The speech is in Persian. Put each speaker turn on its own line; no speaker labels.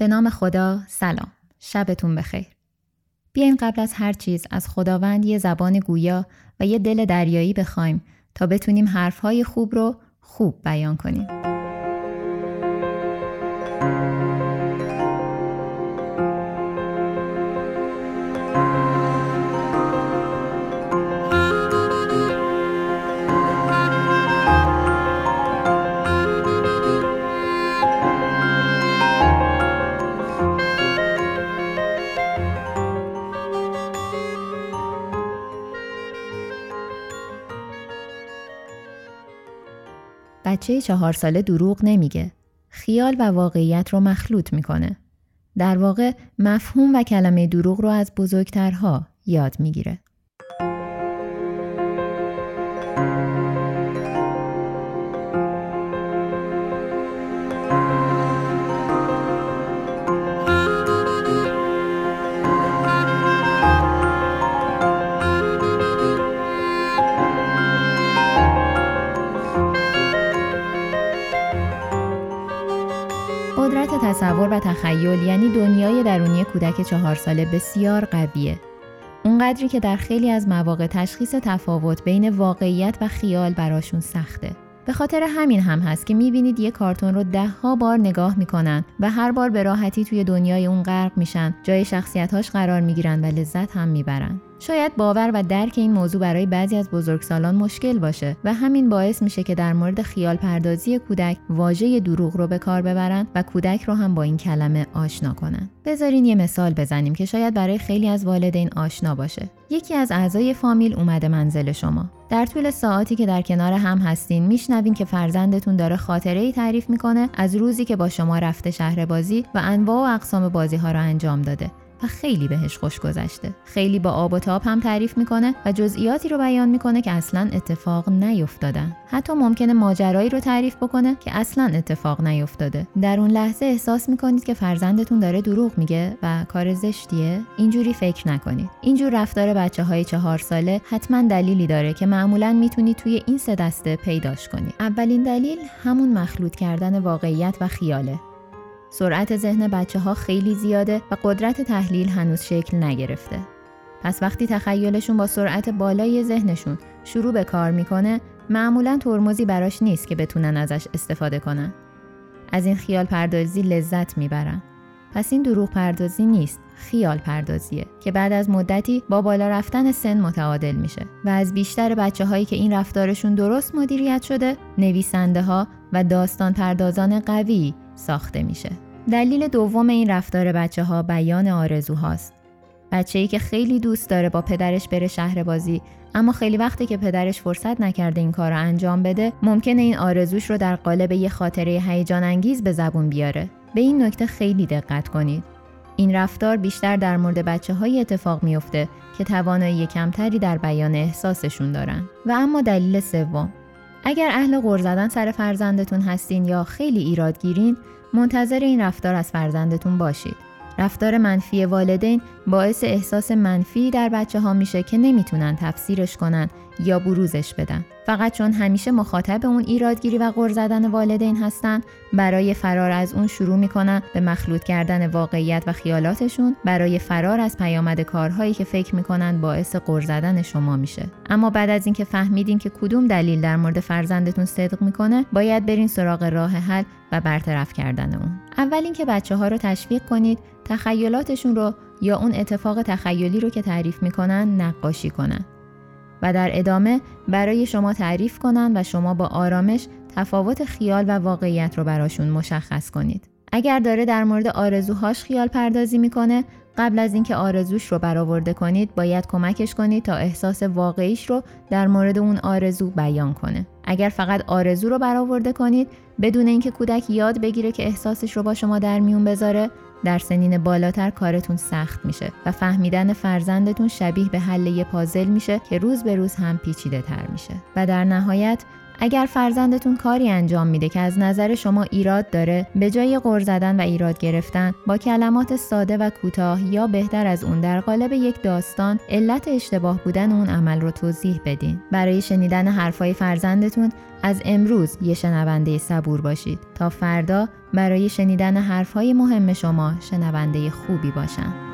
به نام خدا سلام. شبتون بخیر. بیاین قبل از هر چیز از خداوند یه زبان گویا و یه دل دریایی بخوایم تا بتونیم حرفهای خوب رو خوب بیان کنیم. بچه چهار ساله دروغ نمیگه. خیال و واقعیت رو مخلوط می‌کنه. در واقع مفهوم و کلمه دروغ رو از بزرگترها یاد می‌گیره. تصور و تخیل یعنی دنیای درونی کودک چهار ساله بسیار قویه. اونقدری که در خیلی از مواقع تشخیص تفاوت بین واقعیت و خیال براشون سخته. به خاطر همین هم هست که می‌بینید یه کارتون رو ده ها بار نگاه می‌کنن و هر بار به راحتی توی دنیای اون غرق میشن جای شخصیتهاش قرار می‌گیرن و لذت هم می‌برن شاید باور و درک این موضوع برای بعضی از بزرگسالان مشکل باشه و همین باعث میشه که در مورد خیال پردازی کودک واژه دروغ رو به کار ببرن و کودک رو هم با این کلمه آشنا کنن. بذارین یه مثال بزنیم که شاید برای خیلی از والدین آشنا باشه. یکی از اعضای فامیل اومده منزل شما. در طول ساعتی که در کنار هم هستین میشنوین که فرزندتون داره خاطره ای تعریف می‌کنه از روزی که با شما رفته شهر بازی و انواع و اقسام بازی ها را انجام داده و خیلی بهش خوش گذشته. خیلی با آب و تاب هم تعریف می‌کنه و جزئیاتی رو بیان می‌کنه که اصلا اتفاق نیفتادن حتی ممکنه ماجرایی رو تعریف بکنه که اصلا اتفاق نیفتاده. در اون لحظه احساس می‌کنید که فرزندتون داره دروغ میگه و کار زشتیه. اینجوری فکر نکنید. اینجور رفتار بچه های چهار ساله حتما دلیلی داره که معمولا می‌تونید توی این سه دسته پیداش کنید. اولین دلیل همون مخلوط کردن واقعیت و خیاله. سرعت ذهن بچه ها خیلی زیاده و قدرت تحلیل هنوز شکل نگرفته. پس وقتی تخیلشون با سرعت بالای ذهنشون شروع به کار می‌کنه معمولا ترمزی براش نیست که بتونن ازش استفاده کنن. از این خیال پردازی لذت می‌برن. پس این دروغ پردازی نیست، خیال پردازیه که بعد از مدتی با بالا رفتن سن متعادل میشه و از بیشتر بچه هایی که این رفتارشون درست مدیریت شده نویسنده ها و داستان پردازان قوی ساخته میشه. دلیل دوم این رفتار بچه ها بیان آرزوهاست. بچه ای که خیلی دوست داره با پدرش بره شهر بازی اما خیلی وقتی که پدرش فرصت نکرده این کار رو انجام بده ممکنه این آرزوش رو در قالب یه خاطره هیجان انگیز به زبون بیاره. به این نکته خیلی دقت کنید. این رفتار بیشتر در مورد بچه های اتفاق میفته که توانایی کمتری در بیان احساسشون دارن. و اما دلیل سوم اگر اهل غر زدن سر فرزندتون هستین یا خیلی ایرادگیرین منتظر این رفتار از فرزندتون باشید. رفتار منفی والدین باعث احساس منفی در بچه ها میشه که نمی‌تونن تفسیرش کنن یا بروزش بدن. فقط چون همیشه مخاطب اون ایرادگیری و غر زدن والدین هستن برای فرار از اون شروع می‌کنن به مخلوط کردن واقعیت و خیالاتشون برای فرار از پیامد کارهایی که فکر می‌کنن باعث غر زدن شما میشه. اما بعد از اینکه فهمیدین که کدوم دلیل در مورد فرزندتون صدق می‌کنه باید برین سراغ راه حل و برطرف کردن اون. اول اینکه بچه ها رو تشویق کنید تخیلاتشون رو یا اون اتفاق تخیلی رو که تعریف می‌کنن نقاشی کنن. و در ادامه برای شما تعریف کنن و شما با آرامش تفاوت خیال و واقعیت رو براشون مشخص کنید. اگر داره در مورد آرزوهاش خیال پردازی می‌کنه قبل از اینکه آرزوش رو برآورده کنید باید کمکش کنید تا احساس واقعیش رو در مورد اون آرزو بیان کنه اگر فقط آرزو رو برآورده کنید بدون اینکه کودک یاد بگیره که احساسش رو با شما در میون بذاره در سنین بالاتر کارتون سخت میشه و فهمیدن فرزندتون شبیه به حل یه پازل میشه که روز به روز هم پیچیده تر میشه. و در نهایت اگر فرزندتون کاری انجام میده که از نظر شما ایراد داره به جای غر زدن و ایراد گرفتن با کلمات ساده و کوتاه یا بهتر از اون در قالب یک داستان علت اشتباه بودن اون عمل رو توضیح بدین برای شنیدن حرفای فرزندتون از امروز یه شنونده صبور باشید تا فردا برای شنیدن حرفهای مهم شما شنونده خوبی باشن.